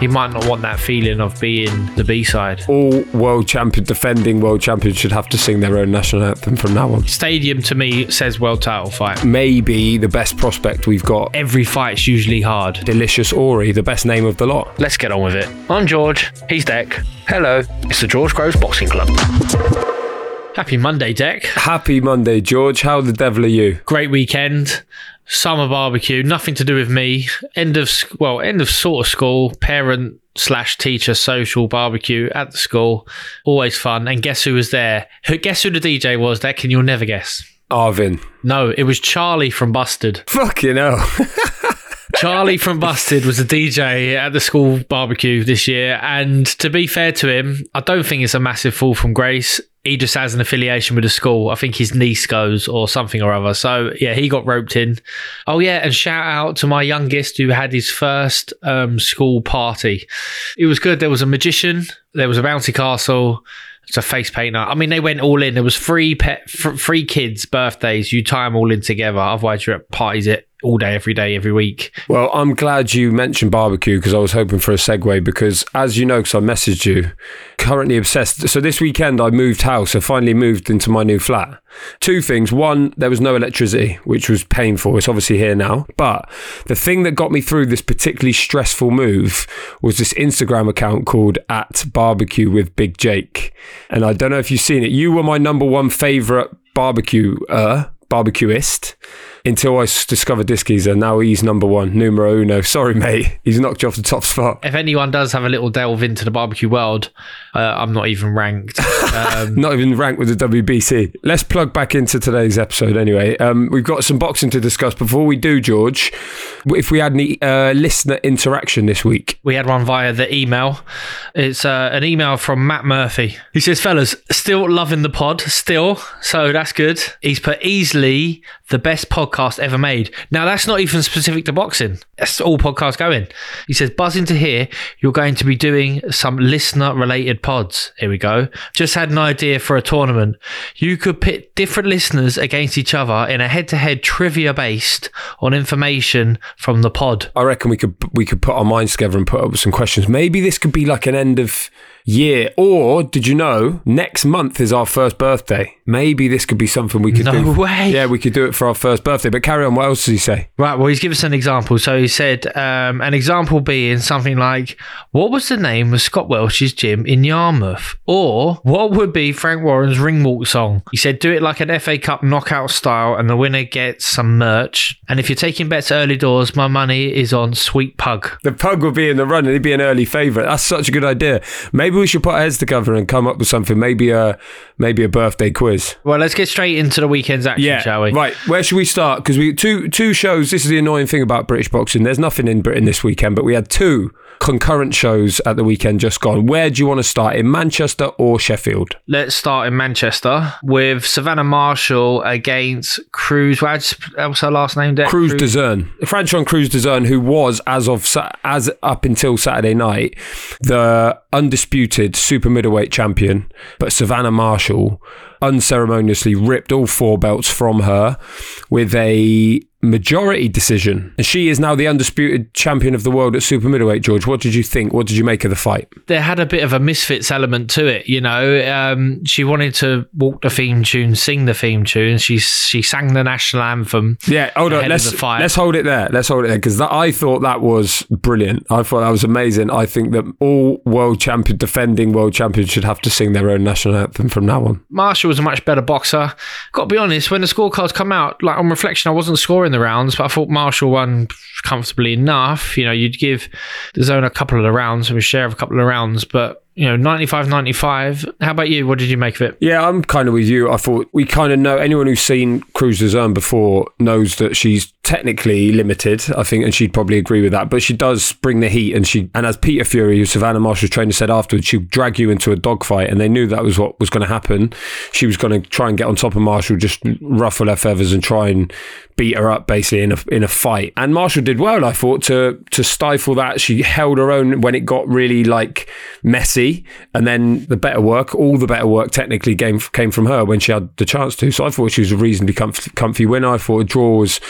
You might not want that feeling of being the B side. all world champion, defending world champions should have to sing their own national anthem from now on. Stadium to me says world title fight. Maybe the best prospect we've got. Every fight's usually hard. Delicious Ori, the best name of the lot. Let's get on with it. I'm George. He's Dec. Hello. It's the George Groves Boxing Club. Happy Monday, Dec. Happy Monday, George. How the devil are you? Great weekend. Summer barbecue. Nothing to do with me. End of well, end of sort of school. Parent slash teacher social barbecue at the school. Always fun. And guess who was there? Who? Guess who the DJ was? Dec, and you'll never guess. Arvin. No, it was Charlie from Busted. Fucking hell. Charlie from Busted was a DJ at the school barbecue this year, and to be fair to him, I don't think it's a massive fall from grace. He just has an affiliation with the school. I think his niece goes or something or other. So yeah, he got roped in. Oh yeah, and shout out to my youngest who had his first um, school party. It was good. There was a magician. There was a bouncy castle. It's a face painter. I mean, they went all in. There was three pet, fr- three kids' birthdays. You tie them all in together. Otherwise, you're at parties it all day, every day, every week. Well, I'm glad you mentioned barbecue because I was hoping for a segue because, as you know, because I messaged you, currently obsessed. So this weekend I moved house. I finally moved into my new flat. Two things. One, there was no electricity, which was painful. It's obviously here now. But the thing that got me through this particularly stressful move was this Instagram account called at barbecue with Big Jake. And I don't know if you've seen it. You were my number one favorite barbecue uh barbecuist until I discovered this geezer. Now he's number one, numero uno. Sorry, mate. He's knocked you off the top spot. if anyone does have a little delve into the barbecue world, uh, I'm not even ranked. Um, Not even ranked with the WBC. Let's plug back into today's episode anyway. Um, we've got some boxing to discuss. Before we do, George, if we had any uh, listener interaction this week. we had one via the email. It's uh, an email from Matt Murphy. He says, "Fellas, still loving the pod, still, so that's good." He's put easily the best podcast ever made. Now that's not even specific to boxing. That's all podcasts going. He says, "Buzzing to hear you're going to be doing some listener-related pods." Here we go. Just had an idea for a tournament. You could pit different listeners against each other in a head-to-head trivia based on information from the pod. I reckon we could we could put our minds together and put up some questions. Maybe this could be like an end of year, or did you know next month is our first birthday? Maybe this could be something we could No do. way. Yeah, we could do it for our first birthday. But carry on. What else does he say? Right, well, he's given us an example. So he said, um, an example being something like, what was the name of Scott Welch's gym in Yarmouth? Or what would be Frank Warren's ring walk song? He said, do it like an FA Cup knockout style, and the winner gets some merch. And if you're taking bets early doors, my money is on Sweet Pug. The pug will be in the run and he'd be an early favourite. That's such a good idea. Maybe we should put our heads together and come up with something. Maybe a maybe a birthday quiz. Well, let's get straight into the weekend's action, shall we? Right. Where should we start? Because we two two shows. This is the annoying thing about British boxing. There's nothing in Britain this weekend, but we had two concurrent shows at the weekend just gone. Where do you want to start, in Manchester or Sheffield? Let's start in Manchester with Savannah Marshall against Crews. What's her last name? There? Crews-Dezurn, Franchon Crews-Dezurn, who was as of as up until Saturday night the undisputed super middleweight champion, but Savannah Marshall unceremoniously ripped all four belts from her with a majority decision. And she is now the undisputed champion of the world at super middleweight. George, what did you think? What did you make of the fight? There had a bit of a misfits element to it, you know. Um, she wanted to walk the theme tune, sing the theme tune. She she sang the national anthem. Yeah, hold on. Let's let's hold it there. Let's hold it there because I thought that was brilliant. I thought that was amazing. I think that all world champion, defending world champion, should have to sing their own national anthem from now on. Marshall was a much better boxer. Got to be honest, when the scorecards come out, like on reflection, I wasn't scoring the rounds, but I thought Marshall won comfortably enough. You know, you'd give Dezurn a couple of the rounds, a share of a couple of rounds, but you know, 95 95. How about you? What did you make of it? Yeah, I'm kind of with you. I thought we kind of know anyone who's seen Crews-Dezurn before knows that she's technically limited, I think, and she'd probably agree with that. But she does bring the heat, and she and as Peter Fury, who Savannah Marshall's trainer, said afterwards, she'd drag you into a dogfight, and they knew that was what was going to happen. She was going to try and get on top of Marshall, just ruffle her feathers and try and beat her up basically in a in a fight. And Marshall did well, I thought, to to stifle that. She held her own when it got really like messy, and then the better work, all the better work, technically came came from her when she had the chance to. So I thought she was a reasonably comfy, comfy winner. I thought a draw was.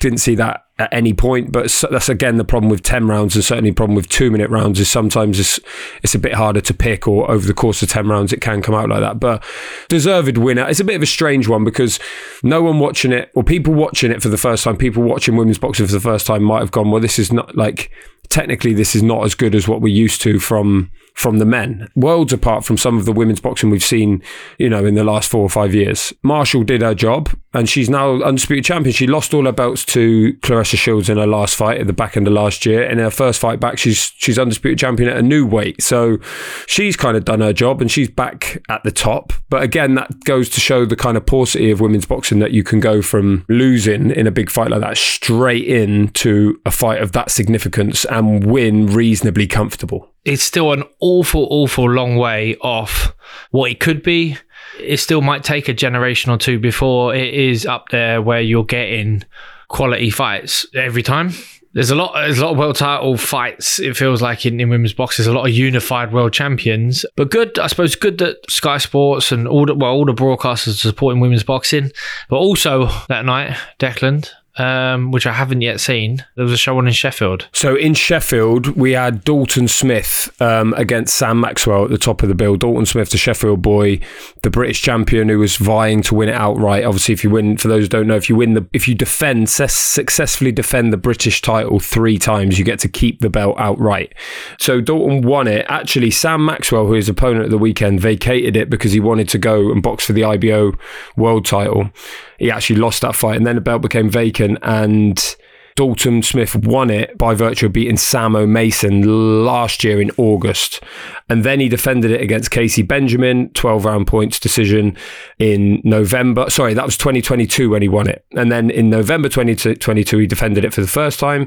Didn't see that at any point. But that's again the problem with ten rounds, and certainly the problem with two minute rounds is sometimes it's it's a bit harder to pick, or over the course of ten rounds it can come out like that. But deserved winner. It's a bit of a strange one because no one watching it, or people watching it for the first time, people watching women's boxing for the first time might have gone, well, this is not like technically this is not as good as what we're used to from from the men. Worlds apart from some of the women's boxing we've seen, you know, in the last four or five years. Marshall did her job and she's now undisputed champion. She lost all her belts to Claressa Shields in her last fight at the back end of last year. In her first fight back, she's she's undisputed champion at a new weight. So she's kind of done her job and she's back at the top. But again, that goes to show the kind of paucity of women's boxing that you can go from losing in a big fight like that straight into a fight of that significance and win reasonably comfortable. It's still an awful, awful long way off what it could be. It still might take a generation or two before it is up there where you're getting quality fights every time. There's a lot. There's a lot of world title fights. It feels like in, in women's there's a lot of unified world champions. But good, I suppose, good that Sky Sports and all the well, all the broadcasters are supporting women's boxing. But also that night, Declan, um, which I haven't yet seen, there was a show on in Sheffield. So in Sheffield, we had Dalton Smith um, against Sam Maxwell at the top of the bill. Dalton Smith, the Sheffield boy, the British champion who was vying to win it outright. Obviously, if you win, for those who don't know, if you win the, if you defend successfully defend the British title three times, you get to keep the belt outright. So Dalton won it. Actually, Sam Maxwell, who his opponent at the weekend, vacated it because he wanted to go and box for the IBO world title. He actually lost that fight, and then the belt became vacant and. Dalton Smith won it by virtue of beating Sam O'Maison last year in August. And then he defended it against Kaisee Benjamin, 12 round points decision in November. Sorry, that was 2022 when he won it. And then in November 2022, he defended it for the first time,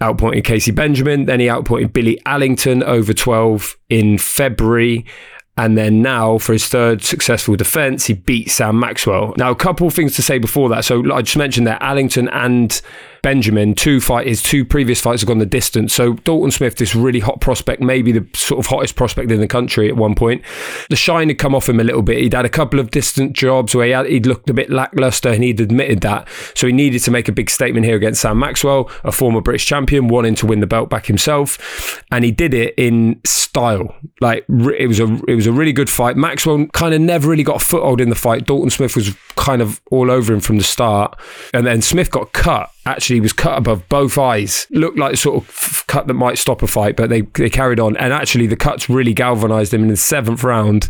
outpointing Kaisee Benjamin. Then he outpointed Billy Allington over 12 in February. And then now, for his third successful defense, he beat Sam Maxwell. Now, a couple of things to say before that. So, I just mentioned that Allington and Benjamin, two fight his two previous fights have gone the distance. So Dalton Smith, this really hot prospect, maybe the sort of hottest prospect in the country at one point. The shine had come off him a little bit. He'd had a couple of distant jobs where he had, he'd looked a bit lackluster, and he'd admitted that. So he needed to make a big statement here against Sam Maxwell, a former British champion, wanting to win the belt back himself, and he did it in style. Like it was a it was a really good fight. Maxwell kind of never really got a foothold in the fight. Dalton Smith was kind of all over him from the start, and then Smith got cut actually was cut above both eyes. Looked like a sort of cut that might stop a fight, but they, they carried on. And actually, the cuts really galvanised him in the seventh round.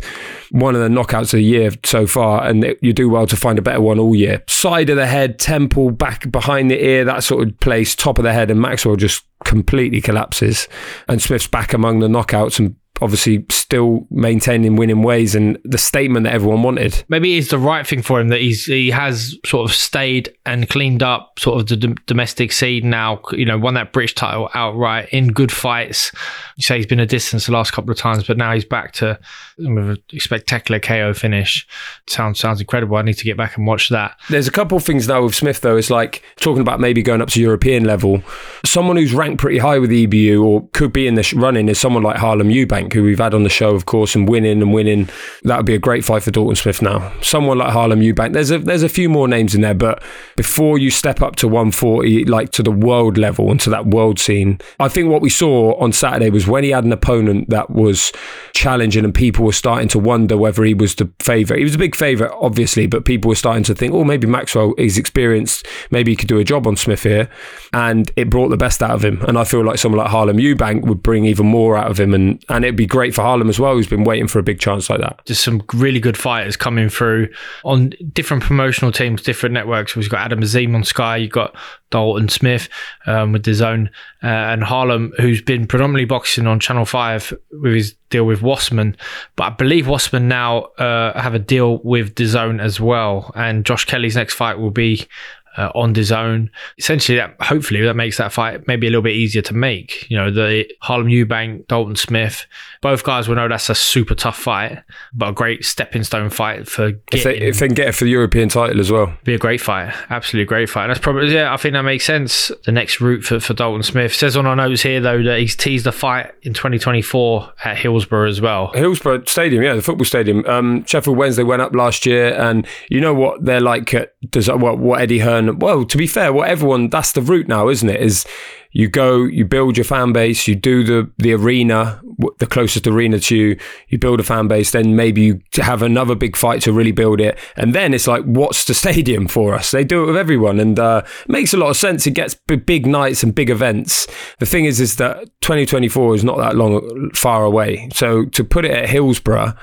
One of the knockouts of the year so far, and it, you do well to find a better one all year. Side of the head, temple, back behind the ear, that sort of place, top of the head, and Maxwell just completely collapses. And Smith's back among the knockouts and obviously still maintaining winning ways and the statement that everyone wanted. maybe it's the right thing for him that he's he has sort of stayed and cleaned up sort of the dom- domestic scene now. You know, won that British title outright in good fights. You say he's been a distance the last couple of times, but now he's back to with a spectacular KO finish. Sounds sounds incredible. I need to get back and watch that. There's a couple of things now with Smith though. It's like talking about maybe going up to European level. Someone who's ranked pretty high with the EBU or could be in this running is someone like Harlem Eubank, who we've had on the show, of course, and winning and winning. That would be a great fight for Dalton Smith now. Someone like Harlem Eubank. There's a there's a few more names in there, but before you step up to 140, like to the world level and to that world scene, I think what we saw on Saturday was when he had an opponent that was challenging and people were starting to wonder whether he was the favourite. He was a big favourite, obviously, but people were starting to think, oh, maybe Maxwell is experienced, maybe he could do a job on Smith here. And it brought the best out of him. And I feel like someone like Harlem Eubank would bring even more out of him. And, and it'd be great for Harlem as well, who's been waiting for a big chance like that. Just some really good fighters coming through on different promotional teams, different networks. We've got Adam Azim on Sky. You've got Dalton Smith um, with his own, uh, and Harlem, who's been predominantly boxing on Channel 5 with his deal with Wasserman. But I believe Wasserman now uh, have a deal with DAZN as well. And Josh Kelly's next fight will be uh, on own, Essentially, that hopefully that makes that fight maybe a little bit easier to make. You know, the Harlem Eubank, Dalton Smith, both guys will know that's a super tough fight, but a great stepping stone fight for If they, if they can get it for the European title as well. be a great fight. Absolutely great fight. And that's probably yeah, I think that makes sense. The next route for, for Dalton Smith. says on our notes here though that he's teased a fight in 2024 at Hillsborough as well. Hillsborough Stadium, yeah, the football stadium. Um, Sheffield Wednesday went up last year, and you know what they're like. At, does what what Eddie Hearn? Well, to be fair, what everyone that's the route now, isn't it? Is you go, you build your fan base, you do the the arena, the closest arena to you, you build a fan base, then maybe you have another big fight to really build it, and then it's like, what's the stadium for us? They do it with everyone, and uh, makes a lot of sense. It gets big nights and big events. The thing is, is that 2024 is not that long far away, so to put it at Hillsborough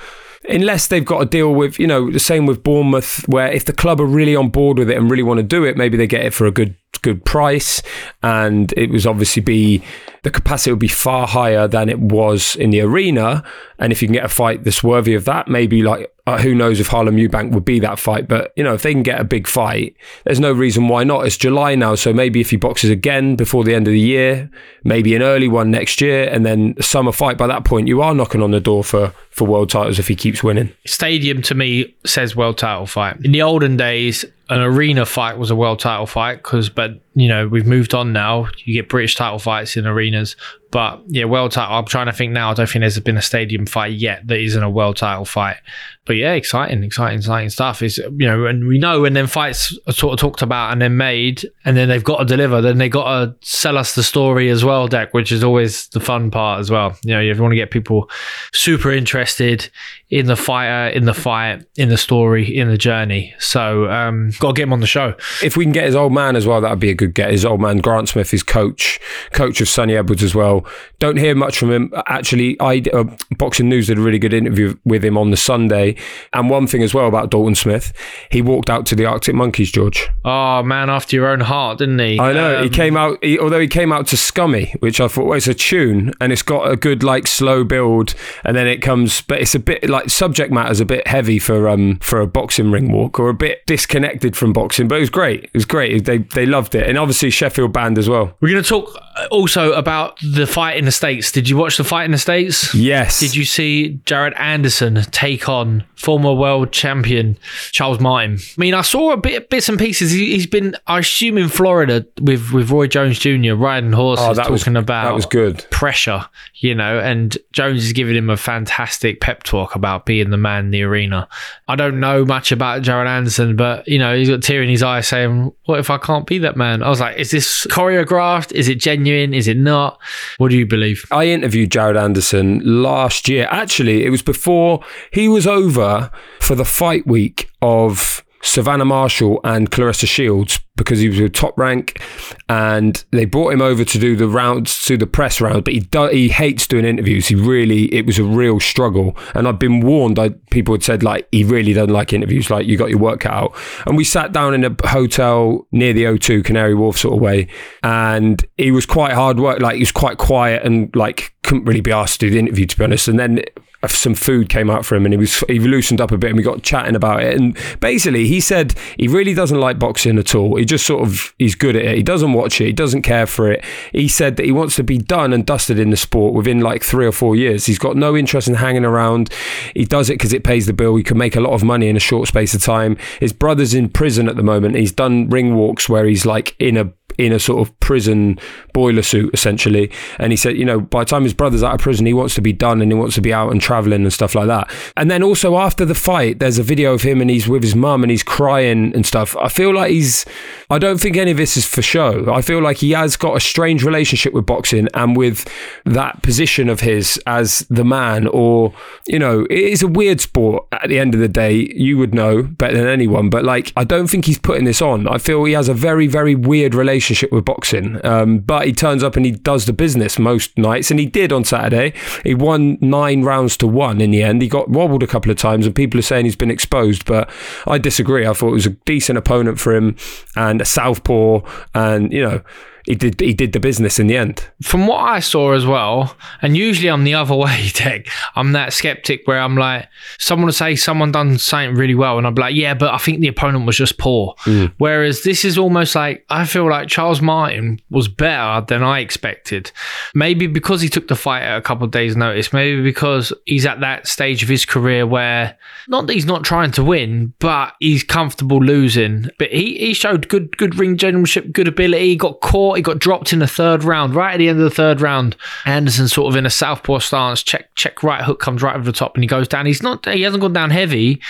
unless they've got to deal with, you know, the same with Bournemouth, where if the club are really on board with it and really want to do it, maybe they get it for a good good price, and it was obviously be the capacity would be far higher than it was in the arena, and if you can get a fight that's worthy of that, maybe like uh, who knows if Harlem Eubank would be that fight, but you know if they can get a big fight, there's no reason why not. It's July now, so maybe if he boxes again before the end of the year, maybe an early one next year, and then summer fight. By that point, you are knocking on the door for for world titles if he keeps winning. Stadium to me says world title fight. In the olden days, an arena fight was a world title fight because, but you know, we've moved on now. You get British title fights in arenas, but yeah, world title. I'm trying to think now. I don't think there's been a stadium fight yet that isn't a world title fight. But yeah, exciting, exciting, exciting stuff. Is you know, and we know when then fights are sort of talked about and then made, and then they've got to deliver. Then they got to sell us the story as well, Dec, which is always the fun part as well. You know, you want to get people super interested in the fighter, in the fight, in the story, in the journey. So, um, got to get him on the show. If we can get his old man as well, that would be a good get. His old man Grant Smith, his coach, coach of Sunny Edwards as well. Don't hear much from him. Actually, I uh, Boxing News did a really good interview with him on the Sunday. And one thing as well about Dalton Smith, he walked out to the Arctic Monkeys, George. Oh man, after your own heart, didn't he? I know he Um, came out, he, although he came out to Scummy, which I thought well, it's a tune and it's got a good like slow build, and then it comes, but it's a bit like subject matter's a bit heavy for um for a boxing ring walk or a bit disconnected from boxing, but it was great. It was great. They they loved it, and obviously Sheffield band as well. We're going to talk also about the fight in the States. Did you watch the fight in the States? Yes. Did you see Jared Anderson take on former world champion Charles Martin? I mean, I saw a bit bits and pieces. He, he's been, I assume, in Florida with with Roy Jones Jr. riding horses, Oh, that talking was about that was good. pressure, you know, and Jones is giving him a fantastic pep talk about being the man in the arena. I don't know much about Jared Anderson, but you know, he's got a tear in his eye saying, What if I can't be that man? I was like, Is this choreographed? Is it genuine? Is it not? What do you believe? I interviewed Jared Anderson last year. Actually, it was before he was over for the fight week of Savannah Marshall and Claressa Shields because he was with top rank and they brought him over to do the rounds to the press round but he do, he hates doing interviews. He really it was a real struggle. And I've been warned I, people had said like he really doesn't like interviews like you got your work cut out. And we sat down in a hotel near the O2 Canary Wharf sort of way and he was quite hard work like he was quite quiet and like couldn't really be asked to do the interview, to be honest. And then some food came out for him and he was he loosened up a bit and we got chatting about it. And basically he said he really doesn't like boxing at all. He just sort of he's good at it. He doesn't watch it. He doesn't care for it. He said that he wants to be done and dusted in the sport within like three or four years. He's got no interest in hanging around. He does it because it pays the bill. He can make a lot of money in a short space of time. His brother's in prison at the moment. He's done ring walks where he's like in a in a sort of prison boiler suit essentially. And he said you know by the time his brother's out of prison he wants to be done and he wants to be out and traveling and stuff like that. And then also after the fight there's a video of him and he's with his mum and he's crying and stuff. I feel like he's i don't think any of this is for show. I feel like he has got a strange relationship with boxing and with that position of his as the man or you know it is a weird sport. At the end of the day you would know better than anyone but like i don't think he's putting this on. I feel he has a very very weird relationship relationship with boxing. Um, but he turns up and he does the business most nights, and he did on Saturday. He won nine rounds to one in the end. He got wobbled a couple of times, and people are saying he's been exposed, but I disagree. I thought it was a decent opponent for him and a southpaw, and you know he did he did the business in the end. From what I saw as well, and usually I'm the other way, Dec. I'm that skeptic where I'm like, someone will say someone done something really well, and I'm like, yeah, but I think the opponent was just poor. Mm. Whereas this is almost like I feel like Charles Martin was better than I expected. Maybe because he took the fight at a couple of days' notice. Maybe because he's at that stage of his career where not that he's not trying to win, but he's comfortable losing. But he, he showed good good ring generalship, good ability. He got caught he got dropped in the third round, right at the end of the third round. Anderson sort of in a southpaw stance, check, check right hook comes right over the top and he goes down. He's not, he hasn't gone down heavy.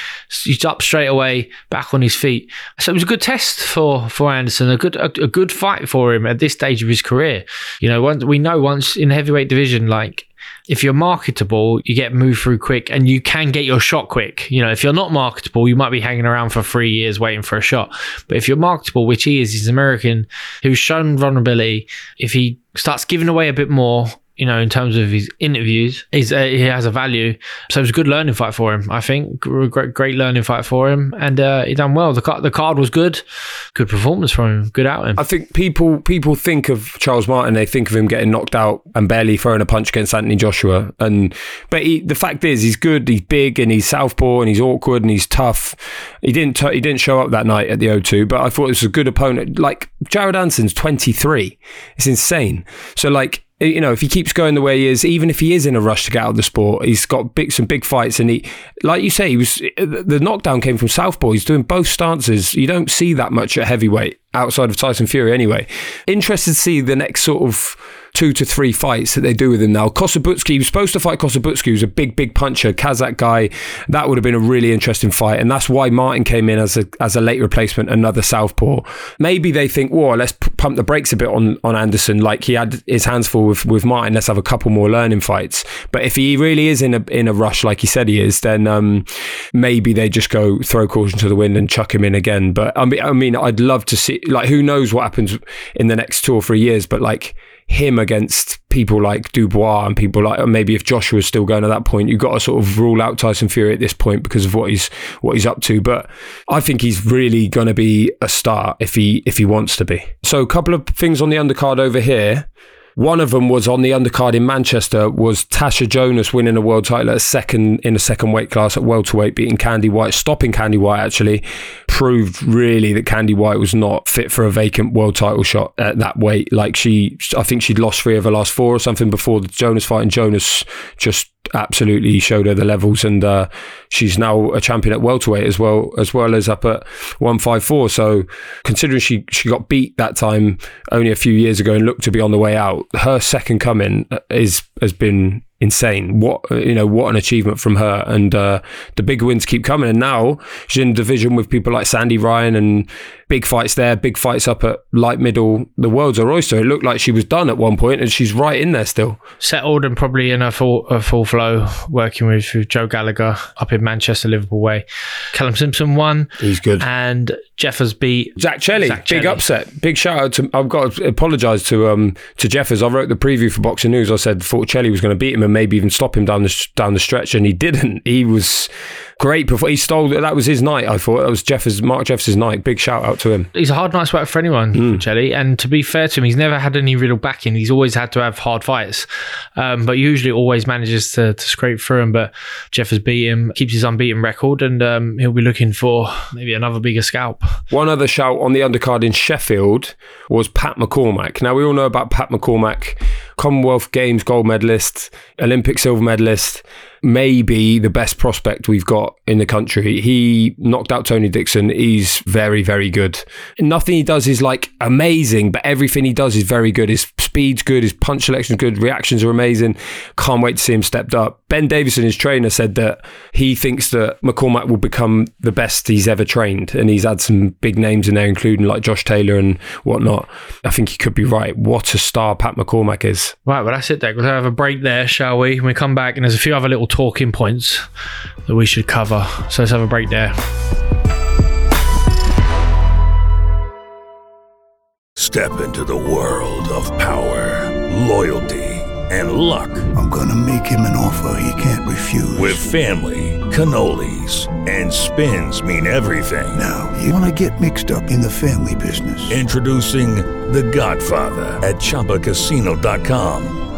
He's up straight away, back on his feet. So it was a good test for, for Anderson, a good, a, a good fight for him at this stage of his career. You know, once, we know once in the heavyweight division, like if you're marketable, you get moved through quick and you can get your shot quick. You know, if you're not marketable, you might be hanging around for three years waiting for a shot. But if you're marketable, which he is, he's American who's shown vulnerability. If he starts giving away a bit more, you know, in terms of his interviews, he's, uh, he has a value. So it was a good learning fight for him, I think. Great, great learning fight for him. And uh, he done well. The, card, the card was good. Good performance from him. Good out him. I think people people think of Charles Martin, they think of him getting knocked out and barely throwing a punch against Anthony Joshua. And But he, the fact is, he's good, he's big, and he's southpaw, and he's awkward, and he's tough. He didn't t- he didn't show up that night at the O2, but I thought it was a good opponent. Like, Jared Anderson's 23. It's insane. So, like, Eh, you know, if he keeps going the way he is, even if he is in a rush to get out of the sport, he's got big, some big fights. And he, like you say, he was eh, the knockdown came from Southpaw. He's doing both stances. You don't see that much at heavyweight outside of Tyson Fury, anyway. Interested to see the next sort of two to three fights that they do with him now. Kossobutskiy, he was supposed to fight Kossobutskiy, who's a big, big puncher, Kazakh guy. That would have been a really interesting fight. And that's why Martin came in as a as a late replacement, another Southpaw. Maybe they think, whoa, let's pump the brakes a bit on, on Anderson. Like he had his hands full with, with Martin. Let's have a couple more learning fights. But if he really is in a in a rush, like he said he is, then um, maybe they just go throw caution to the wind and chuck him in again. But I mean, I mean, I'd love to see like who knows what happens in the next two or three years. But like him against people like Dubois and people like maybe if Joshua is still going at that point, you've got to sort of rule out Tyson Fury at this point because of what he's what he's up to. But I think he's really going to be a star if he if he wants to be. So a couple of things on the undercard over here. One of them was on the undercard in Manchester was Tasha Jonas winning a world title at a second in a second weight class at welterweight, beating Kandi Wyatt, stopping Kandi Wyatt actually proved really that Kandi Wyatt was not fit for a vacant world title shot at that weight. Like she, I think she'd lost three of her last four or something before the Jonas fight, and Jonas just absolutely showed her the levels, and uh, she's now a champion at welterweight as well as well as up at one five four. So considering she she got beat that time only a few years ago and looked to be on the way out, her second coming is has been insane. What you know, what an achievement from her. And uh, the big wins keep coming. And now she's in division with people like Sandy Ryan and big fights there, big fights up at light middle. The world's her oyster. It looked like she was done at one point, and she's right in there still. Settled and probably in a full a full flow, working with, with Joe Gallagher up in Manchester, Liverpool way. Callum Simpson won. He's good. And Jeffers beat Zak Chelli. Zak big upset. Big shout out to. I've got to apologise to um to Jeffers. I wrote the preview for Boxing News. I said thought Chelli was going to beat him and maybe even stop him down the down the stretch, and he didn't. He was Great performance. He stole that was his night, I thought. That was Jeffers Mark Jeffers' night. Big shout out to him. He's a hard night's work for anyone, Hmm. Chelli. And to be fair to him, he's never had any real backing. He's always had to have hard fights, um, but usually always manages to, to scrape through him. But Jeffers beat him, keeps his unbeaten record, and um, he'll be looking for maybe another bigger scalp. One other shout on the undercard in Sheffield was Pat McCormack. Now we all know about Pat McCormack, Commonwealth Games gold medalist, Olympic silver medalist, maybe the best prospect we've got in the country. He knocked out Tony Dixon. He's very, very good. Nothing he does is like amazing, but everything he does is very good. His speed's good, his punch selection's good, reactions are amazing. Can't wait to see him stepped up. Ben Davison, his trainer, said that he thinks that McCormack will become the best he's ever trained, and he's had some big names in there, including like Josh Taylor and whatnot. I think he could be right. What a star Pat McCormack is. Right, well, that's it, Dec. We'll have a break there, shall we? When we come back, and there's a few other little talking points that we should cover. So let's have a break there. Step into the world of power, loyalty, and luck. I'm gonna make him an offer he can't refuse. With family, cannolis, and spins mean everything. now, you wanna get mixed up in the family business. Introducing The Godfather at ChumbaCasino.com.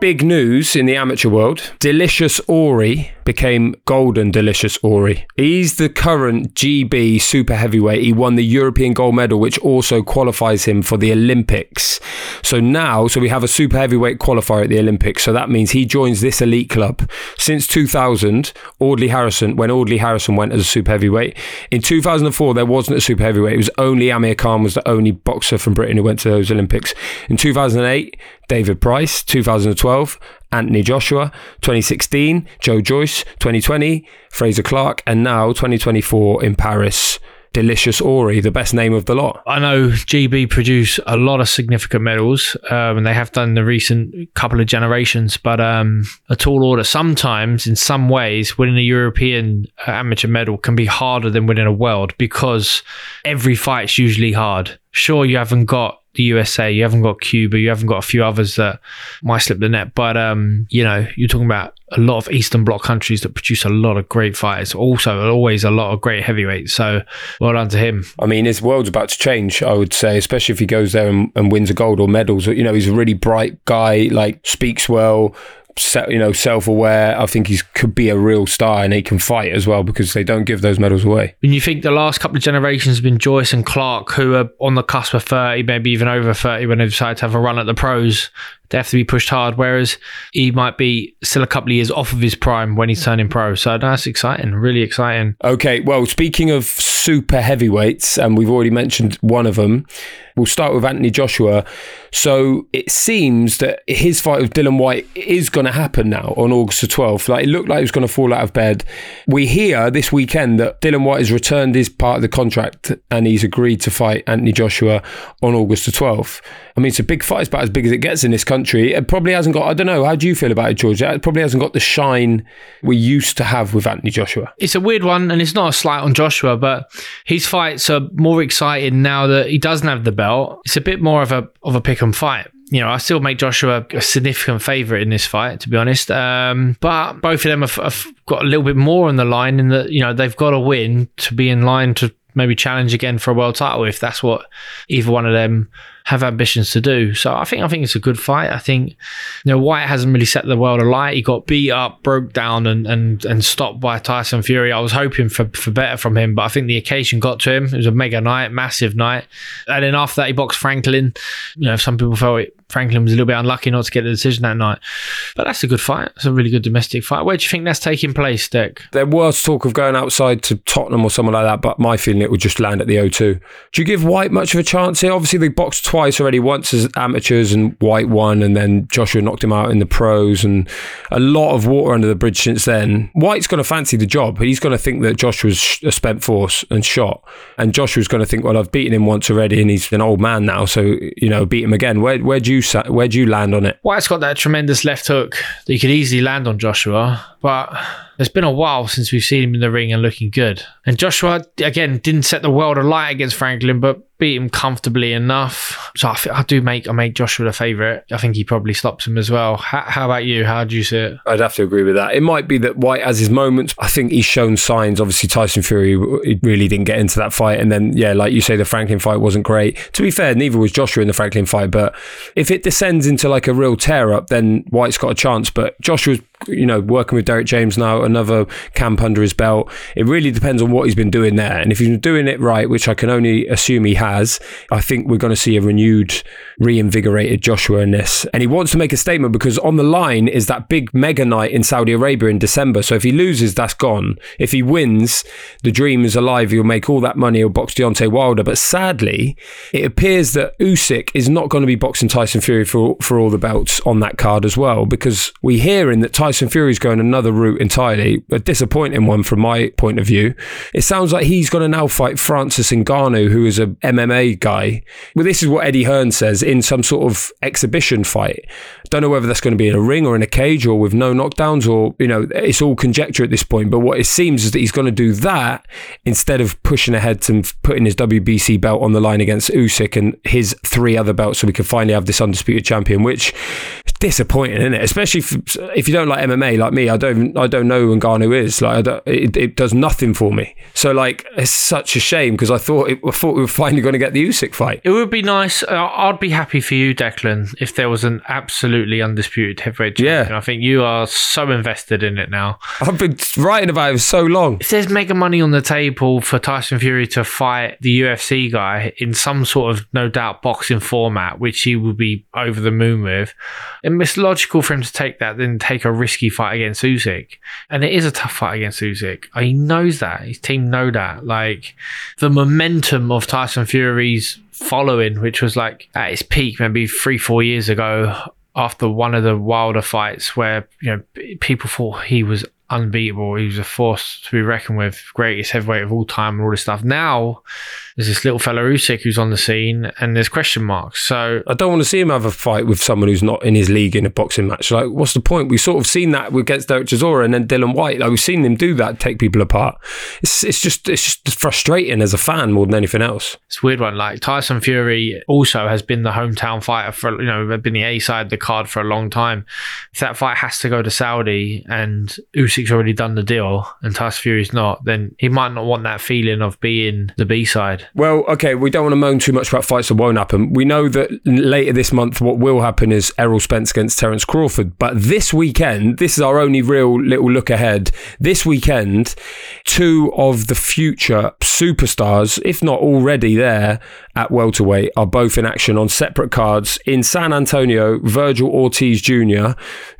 Big news in the amateur world. Delicious Ori became Golden Delicious Ori. He's the current GB super heavyweight. He won the European gold medal, which also qualifies him for the Olympics. So now, so we have a super heavyweight qualifier at the Olympics. So that means he joins this elite club. Since 2000, Audley Harrison, when Audley Harrison went as a super heavyweight. In 2004, there wasn't a super heavyweight. It was only Amir Khan was the only boxer from Britain who went to those Olympics. In 2008, David Price, 2012, Anthony Joshua, 2016, Joe Joyce, 2020, Frazer Clarke, and now 2024 in Paris. Delicious Ori, the best name of the lot. I know GB produce a lot of significant medals, um, and they have done the recent couple of generations. But um, a tall order, sometimes in some ways, winning a European uh, amateur medal can be harder than winning a world because every fight's usually hard. Sure, you haven't got the USA, you haven't got Cuba, you haven't got a few others that might slip the net. But um, you know, you're talking about a lot of Eastern Bloc countries that produce a lot of great fighters. Also, always a lot of great heavyweights. So, well done to him. I mean, his world's about to change, I would say, especially if he goes there and, and wins a gold or medals. You know, he's a really bright guy, like speaks well, you know, self-aware. I think he could be a real star and he can fight as well because they don't give those medals away. And you think the last couple of generations have been Joyce and Clarke, who are on the cusp of 30, maybe even over 30 when they decide to have a run at the pros, they have to be pushed hard. Whereas he might be still a couple of years off of his prime when he's turning pro. So that's exciting, really exciting. Okay, well, speaking of super heavyweights, and we've already mentioned one of them, we'll start with Anthony Joshua. So it seems that his fight with Dillian Whyte is going to happen now on August the 12th. Like it looked like he was going to fall out of bed. We hear this weekend that Dillian Whyte has returned his part of the contract and he's agreed to fight Anthony Joshua on August the 12th. I mean, it's a big fight. It's about as big as it gets in this country. It probably hasn't got, I don't know, how do you feel about it, George? It probably hasn't got the shine we used to have with Anthony Joshua. It's a weird one, and it's not a slight on Joshua, but his fights are more exciting now that he doesn't have the belt. It's a bit more of a of a pick and fight. You know, I still make Joshua a significant favourite in this fight, to be honest. Um, but both of them have, have got a little bit more on the line in that, you know, they've got to win to be in line to maybe challenge again for a world title if that's what either one of them have ambitions to do. So I think I think it's a good fight. I think you know Whyte hasn't really set the world alight. He got beat up, broke down, and and and stopped by Tyson Fury. I was hoping for for better from him, but I think the occasion got to him. It was a mega night, massive night. And then after that, he boxed Franklin. You know, some people felt it, Franklin was a little bit unlucky not to get the decision that night, but that's a good fight. It's a really good domestic fight. Where do you think that's taking place, Dick? There was talk of going outside to Tottenham or something like that, but my feeling it would just land at the O2. Do you give Whyte much of a chance here? Obviously, they boxed twice already. Once as amateurs and Whyte won, and then Joshua knocked him out in the pros, and a lot of water under the bridge since then. Whyte's going to fancy the job. He's going to think that Joshua's a spent force and shot, and Joshua's going to think, well, I've beaten him once already, and he's an old man now, so you know, beat him again. Where where do you where do you land on it? Whyte's got that tremendous left hook that you could easily land on Joshua, but it's been a while since we've seen him in the ring and looking good. And Joshua, again, didn't set the world alight against Franklin, but beat him comfortably enough. So I, th- I do make I make Joshua the favourite. I think he probably stops him as well. How, how about you? How do you see it? I'd have to agree with that. It might be that Whyte has his moments. I think he's shown signs. Obviously, Tyson Fury really didn't get into that fight, and then yeah, like you say, the Franklin fight wasn't great. To be fair, neither was Joshua in the Franklin fight. But if it descends into like a real tear up, then Whyte's got a chance. But Joshua's you know working with Derrick James now, another camp under his belt. It really depends on what he's been doing there, and if he's been doing it right, which I can only assume he has, I think we're going to see a renewed, reinvigorated Joshua in this. And he wants to make a statement because on the line is that big mega night in Saudi Arabia in December. So if he loses, that's gone. If he wins, the dream is alive. He'll make all that money. He'll box Deontay Wilder. But sadly, it appears that Usyk is not going to be boxing Tyson Fury for for all the belts on that card as well because we hearing that Tyson Fury's going another route entirely, a disappointing one from my point of view. It sounds like he's going to now fight Francis Ngannou, who is a MMA guy. Well, this is what Eddie Hearn says in some sort of exhibition fight. Don't know whether that's going to be in a ring or in a cage or with no knockdowns or, you know, it's all conjecture at this point. But what it seems is that he's going to do that instead of pushing ahead and putting his WBC belt on the line against Usyk and his three other belts so we can finally have this undisputed champion, which is disappointing, isn't it? Especially if, if you don't like MMA like me, I don't I don't know who Ngannou is. Like, it, it does nothing for me. So, like, it's such a shame because I thought it, I thought we were finally going to get the Usyk fight. It would be nice. uh, I'd be happy for you, Declan, if there was an absolutely undisputed heavyweight champion. Yeah. I think you are so invested in it now. I've been writing about it for so long. If there's mega money on the table for Tyson Fury to fight the UFC guy in some sort of no doubt boxing format, which he would be over the moon with, it's logical for him to take that then take a risky fight against Usyk. And it is a tough fight against Usyk. He knows that. His team know that. Like the momentum of Tyson Fury's following, which was like at its peak maybe three, four years ago after one of the wilder fights where, you know, people thought he was unbeatable. He was a force to be reckoned with, greatest heavyweight of all time, and all this stuff. Now there's this little fella Usyk who's on the scene, and there's question marks. So I don't want to see him have a fight with someone who's not in his league in a boxing match. Like, what's the point? We've sort of seen that against Dereck Chisora and then Dillian Whyte. Like, we've seen him do that, take people apart. It's it's just it's just frustrating as a fan more than anything else. it's a weird one. Like Tyson Fury also has been the hometown fighter for you know been the A side of the card for a long time. If that fight has to go to Saudi and Already done the deal and Tyson Fury's not, then he might not want that feeling of being the B side. Well, okay, we don't want to moan too much about fights that won't happen. We know that later this month, what will happen is Errol Spence against Terence Crawford. But this weekend, this is our only real little look ahead. This weekend, two of the future superstars, if not already there at welterweight, are both in action on separate cards in San Antonio. Virgil Ortiz Jr.,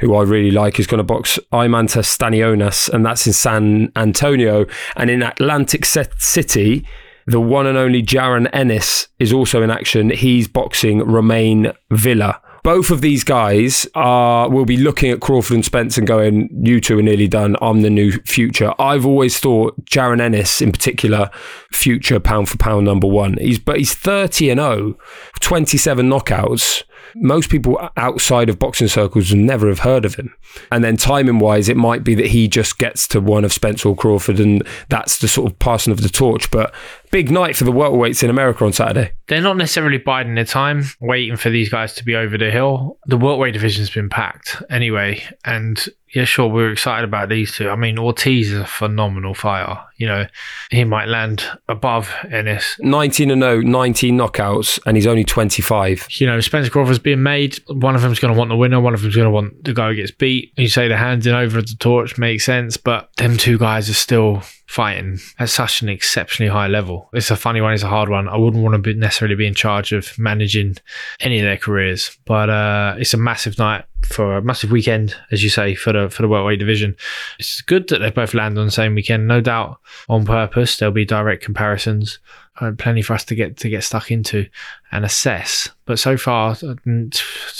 who I really like, is going to box Imantas Stanionis, and that's in San Antonio. And in Atlantic City, the one and only Jaron Ennis is also in action. He's boxing Roiman Villa. Both of these guys are will be looking at Crawford and Spence and going, "You two are nearly done. I'm the new future." I've always thought Jaron Ennis, in particular, future pound for pound number one. He's but he's 30 and 0, 27 knockouts. Most people outside of boxing circles would never have heard of him. And then timing wise, it might be that he just gets to one of Spence or Crawford, and that's the sort of passing of the torch. But big night for the welterweights in America on Saturday. They're not necessarily biding their time, waiting for these guys to be over the hill. The welterweight division's been packed anyway, and yeah, sure, we're excited about these two. I mean, Ortiz is a phenomenal fighter. You know, he might land above Ennis. 19 and 0, 19 knockouts, and he's only 25. You know, Spencer Crawford's being made. One of them's going to want the winner. One of them's going to want the guy who gets beat. You say the handing over the torch makes sense, but them two guys are still fighting at such an exceptionally high level. It's a funny one. It's a hard one. I wouldn't want to be necessarily be in charge of managing any of their careers, but uh, it's a massive night for a massive weekend, as you say, for the for the welterweight division. It's good that they both land on the same weekend. No doubt, on purpose. There'll be direct comparisons, uh, plenty for us to get to get stuck into and assess. But so far, uh,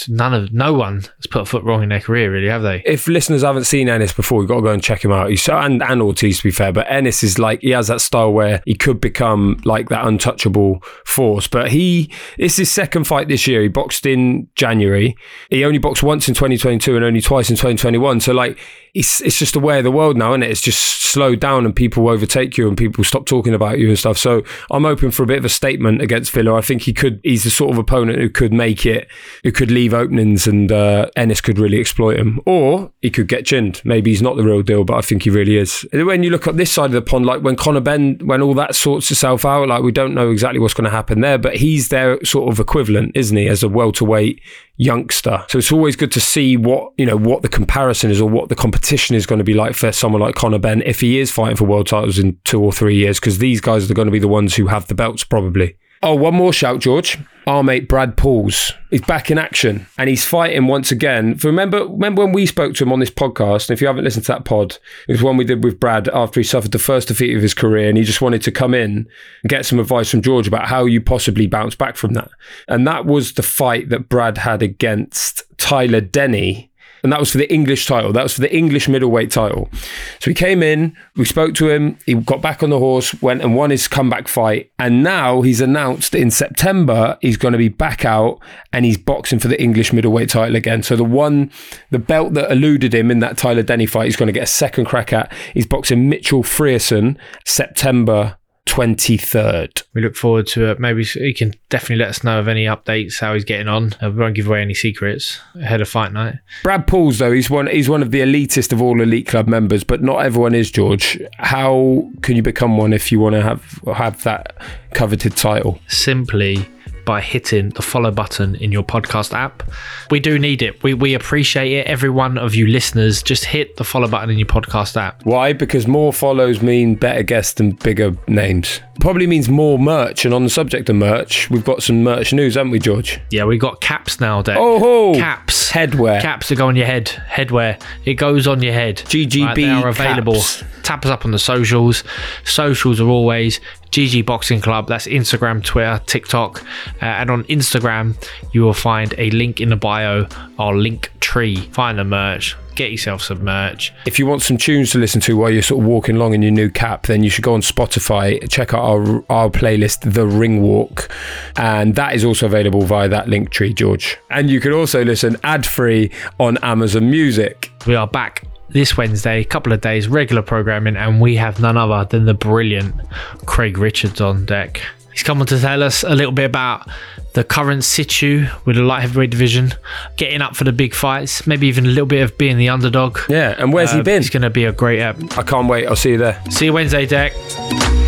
none of no one has put a foot wrong in their career, really, have they? If listeners haven't seen Ennis before, you've got to go and check him out. He's and, and Ortiz, to be fair, but Ennis is like, he has that style where he could become like that untouchable force. But he, it's his second fight this year. He boxed in January. He only boxed once in 2022 and only twice in 2021. So, like, it's, it's just the way of the world now, isn't it? It's just slowed down and people overtake you and people stop talking about you and stuff. So, I'm hoping for a bit of a statement against Filler. I think he could, he's the sort of opponent who could make it, who could leave openings and uh, Ennis could really exploit him. Or he could get chinned. Maybe he's not the real deal, but I think he really is. When you look at this side of the pond, like when Conor Benn, when all that sorts itself out, like we don't know exactly what's going to happen there, but he's their sort of equivalent, isn't he, as a welterweight youngster. So it's always good to see what, you know, what the comparison is or what the competition is going to be like for someone like Conor Benn if he is fighting for world titles in two or three years, because these guys are going to be the ones who have the belts probably. Oh, one more shout, George. Our mate Brad Pauls. is back in action and he's fighting once again. Remember, remember when we spoke to him on this podcast? And if you haven't listened to that pod, it was one we did with Brad after he suffered the first defeat of his career, and he just wanted to come in and get some advice from George about how you possibly bounce back from that. And that was the fight that Brad had against Tyler Denny and that was for the English title. That was for the English middleweight title. So he came in, we spoke to him, he got back on the horse, went and won his comeback fight, and now he's announced in September he's going to be back out and he's boxing for the English middleweight title again. So the one, the belt that eluded him in that Tyler Denny fight, he's going to get a second crack at. He's boxing Mitchell Frierson September 23rd. We look forward to it. Maybe he can definitely let us know of any updates, how he's getting on. We won't give away any secrets ahead of fight night. Brad Pauls, though, he's one he's one of the elitist of all elite club members, but not everyone is, George. How can you become one if you want to have have that coveted title? Simply by hitting the follow button in your podcast app. We do need it. We, we appreciate it. Every one of you listeners, just hit the follow button in your podcast app. Why? Because more follows mean better guests and bigger names. Probably means more merch. And on the subject of merch, we've got some merch news, haven't we, George? Yeah, we got caps now, Dec. Oh, caps. Headwear. Caps that go on your head. Headwear. It goes on your head. GGB they are available. caps. Tap us up on the socials. Socials are always GG Boxing Club. That's Instagram, Twitter, TikTok. Uh, and on Instagram, you will find a link in the bio, our link tree. Find the merch. Get yourself some merch. If you want some tunes to listen to while you're sort of walking along in your new cap, then you should go on Spotify, check out our, our playlist, The Ring Walk. And that is also available via that link tree, George. And you can also listen ad free on Amazon Music. We are back this Wednesday, a couple of days, regular programming, and we have none other than the brilliant Craig Richards on deck. He's come on to tell us a little bit about the current situ with the light heavyweight division, getting up for the big fights, maybe even a little bit of being the underdog. Yeah, and where's he Uh, been? It's going to be a great app. I can't wait. I'll see you there. See you Wednesday, Dec.